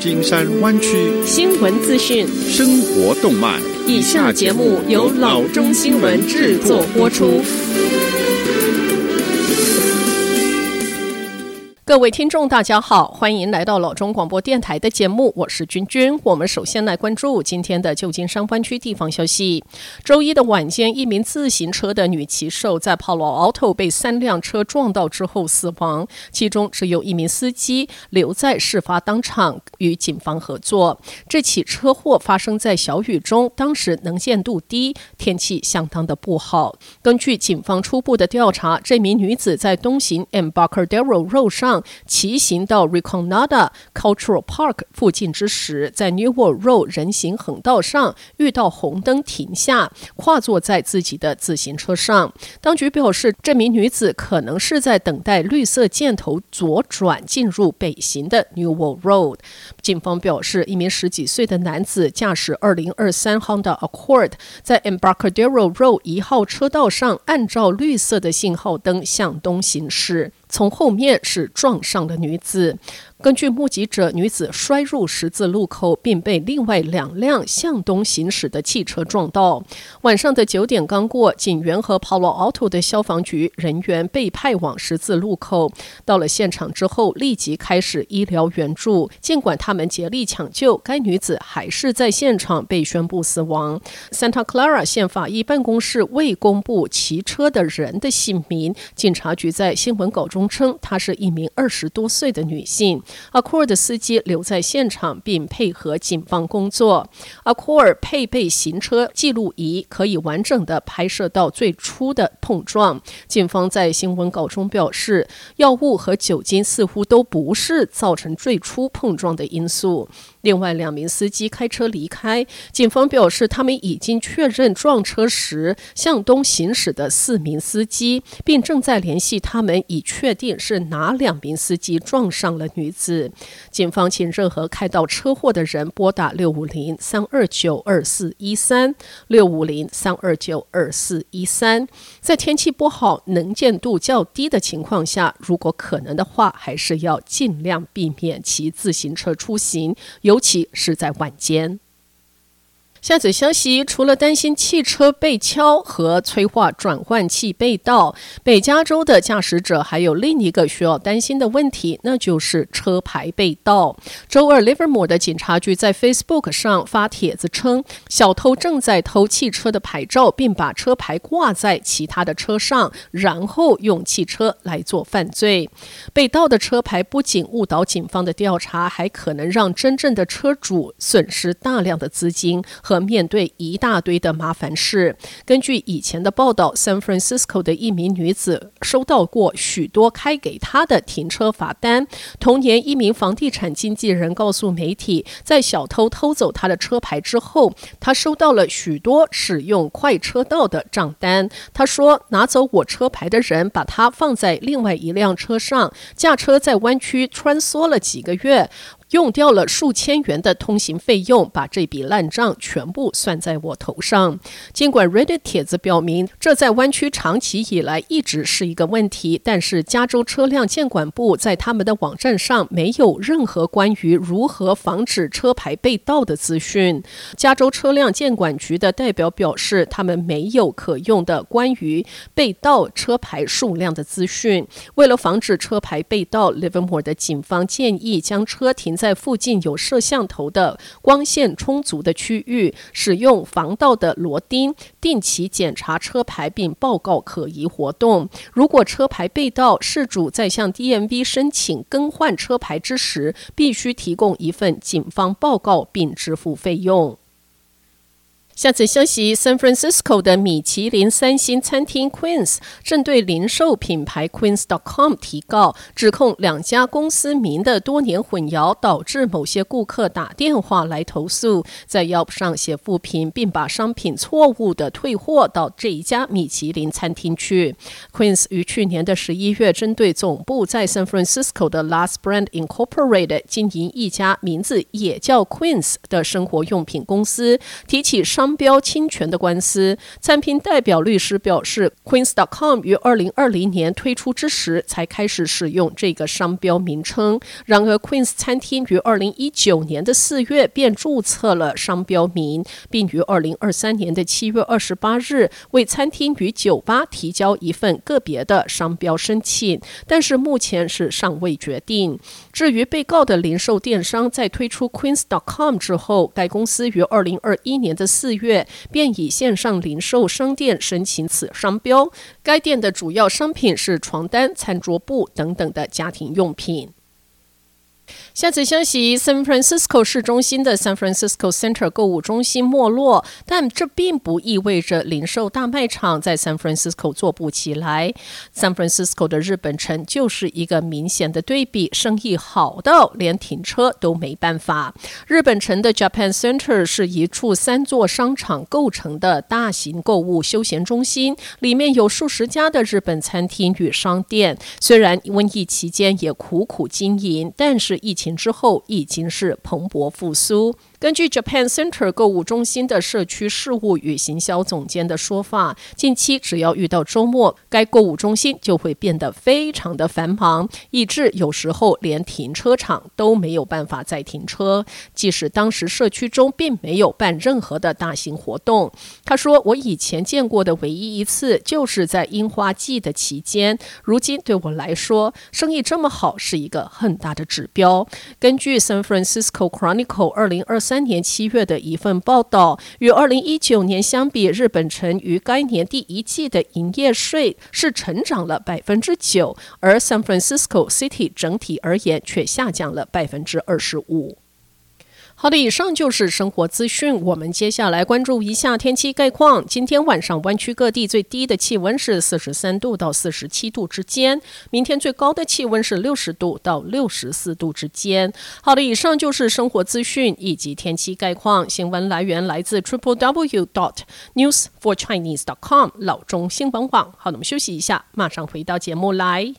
金山湾区新闻资讯、生活动脉。以下节目由老中新闻制作播出。各位听众，大家好，欢迎来到老中广播电台的节目，我是君君。我们首先来关注今天的旧金山湾区地方消息。周一的晚间，一名自行车的女骑手在 Palo Alto 被三辆车撞到之后死亡，其中只有一名司机留在事发当场与警方合作。这起车祸发生在小雨中，当时能见度低，天气相当的不好。根据警方初步的调查，这名女子在东行 Embarcadero Road 上。骑行到 Reconada Cultural Park 附近之时，在 New World Road 人行横道上遇到红灯停下，跨坐在自己的自行车上。当局表示，这名女子可能是在等待绿色箭头左转进入北行的 New World Road。警方表示，一名十几岁的男子驾驶2023 Honda Accord 在 Embarcadero Road 一号车道上，按照绿色的信号灯向东行驶。从后面是撞上了女子。根据目击者，女子摔入十字路口，并被另外两辆向东行驶的汽车撞到。晚上的九点刚过，警员和 Palo Alto 的消防局人员被派往十字路口。到了现场之后，立即开始医疗援助。尽管他们竭力抢救，该女子还是在现场被宣布死亡。Santa Clara 县法医办公室未公布骑车的人的姓名。警察局在新闻稿中称，她是一名二十多岁的女性。阿库尔的司机留在现场并配合警方工作。阿库尔配备行车记录仪，可以完整的拍摄到最初的碰撞。警方在新闻稿中表示，药物和酒精似乎都不是造成最初碰撞的因素。另外两名司机开车离开。警方表示，他们已经确认撞车时向东行驶的四名司机，并正在联系他们，以确确定是哪两名司机撞上了女子。警方请任何开到车祸的人拨打六五零三二九二四一三六五零三二九二四一三。在天气不好、能见度较低的情况下，如果可能的话，还是要尽量避免骑自行车出行。尤其是在晚间。下则消息，除了担心汽车被敲和催化转换器被盗，北加州的驾驶者还有另一个需要担心的问题，那就是车牌被盗。周二，Livermore 的警察局在 Facebook 上发帖子称，小偷正在偷汽车的牌照，并把车牌挂在其他的车上，然后用汽车来做犯罪。被盗的车牌不仅误导警方的调查，还可能让真正的车主损失大量的资金。和面对一大堆的麻烦事。根据以前的报道，San Francisco 的一名女子收到过许多开给她的停车罚单。同年，一名房地产经纪人告诉媒体，在小偷偷走他的车牌之后，他收到了许多使用快车道的账单。他说：“拿走我车牌的人把它放在另外一辆车上，驾车在湾区穿梭了几个月。”用掉了数千元的通行费用，把这笔烂账全部算在我头上。尽管 Reddit 帖子表明这在湾区长期以来一直是一个问题，但是加州车辆监管部在他们的网站上没有任何关于如何防止车牌被盗的资讯。加州车辆监管局的代表表示，他们没有可用的关于被盗车牌数量的资讯。为了防止车牌被盗，Livermore 的警方建议将车停。在附近有摄像头的、光线充足的区域，使用防盗的螺钉，定期检查车牌并报告可疑活动。如果车牌被盗，事主在向 DMV 申请更换车牌之时，必须提供一份警方报告并支付费用。下次消息：San Francisco 的米其林三星餐厅 Queens 正对零售品牌 Queens.com 提告，指控两家公司名的多年混淆，导致某些顾客打电话来投诉，在 Yelp 上写负评，并把商品错误的退货到这一家米其林餐厅去。Queens 于去年的十一月，针对总部在 San Francisco 的 Last Brand Incorporated 经营一家名字也叫 Queens 的生活用品公司，提起商。商标侵权的官司。餐厅代表律师表示，Queens.com 于二零二零年推出之时才开始使用这个商标名称。然而，Queens 餐厅于二零一九年的四月便注册了商标名，并于二零二三年的七月二十八日为餐厅与酒吧提交一份个别的商标申请，但是目前是尚未决定。至于被告的零售电商在推出 Queens.com 之后，该公司于二零二一年的四四月便以线上零售商店申请此商标。该店的主要商品是床单、餐桌布等等的家庭用品。下次消息：San Francisco 市中心的 San Francisco Center 购物中心没落，但这并不意味着零售大卖场在 San Francisco 做不起来。San Francisco 的日本城就是一个明显的对比，生意好到连停车都没办法。日本城的 Japan Center 是一处三座商场构成的大型购物休闲中心，里面有数十家的日本餐厅与商店。虽然瘟疫期间也苦苦经营，但是疫情之后已经是蓬勃复苏。根据 Japan Center 购物中心的社区事务与行销总监的说法，近期只要遇到周末，该购物中心就会变得非常的繁忙，以致有时候连停车场都没有办法再停车。即使当时社区中并没有办任何的大型活动，他说：“我以前见过的唯一一次就是在樱花季的期间。如今对我来说，生意这么好是一个很大的指标。”根据 San Francisco Chronicle 二零二三年七月的一份报道，与二零一九年相比，日本城于该年第一季的营业税是成长了百分之九，而 San Francisco City 整体而言却下降了百分之二十五。好的，以上就是生活资讯。我们接下来关注一下天气概况。今天晚上湾区各地最低的气温是四十三度到四十七度之间，明天最高的气温是六十度到六十四度之间。好的，以上就是生活资讯以及天气概况。新闻来源来自 triple w dot news for chinese dot com 老中新闻网。好的，我们休息一下，马上回到节目来。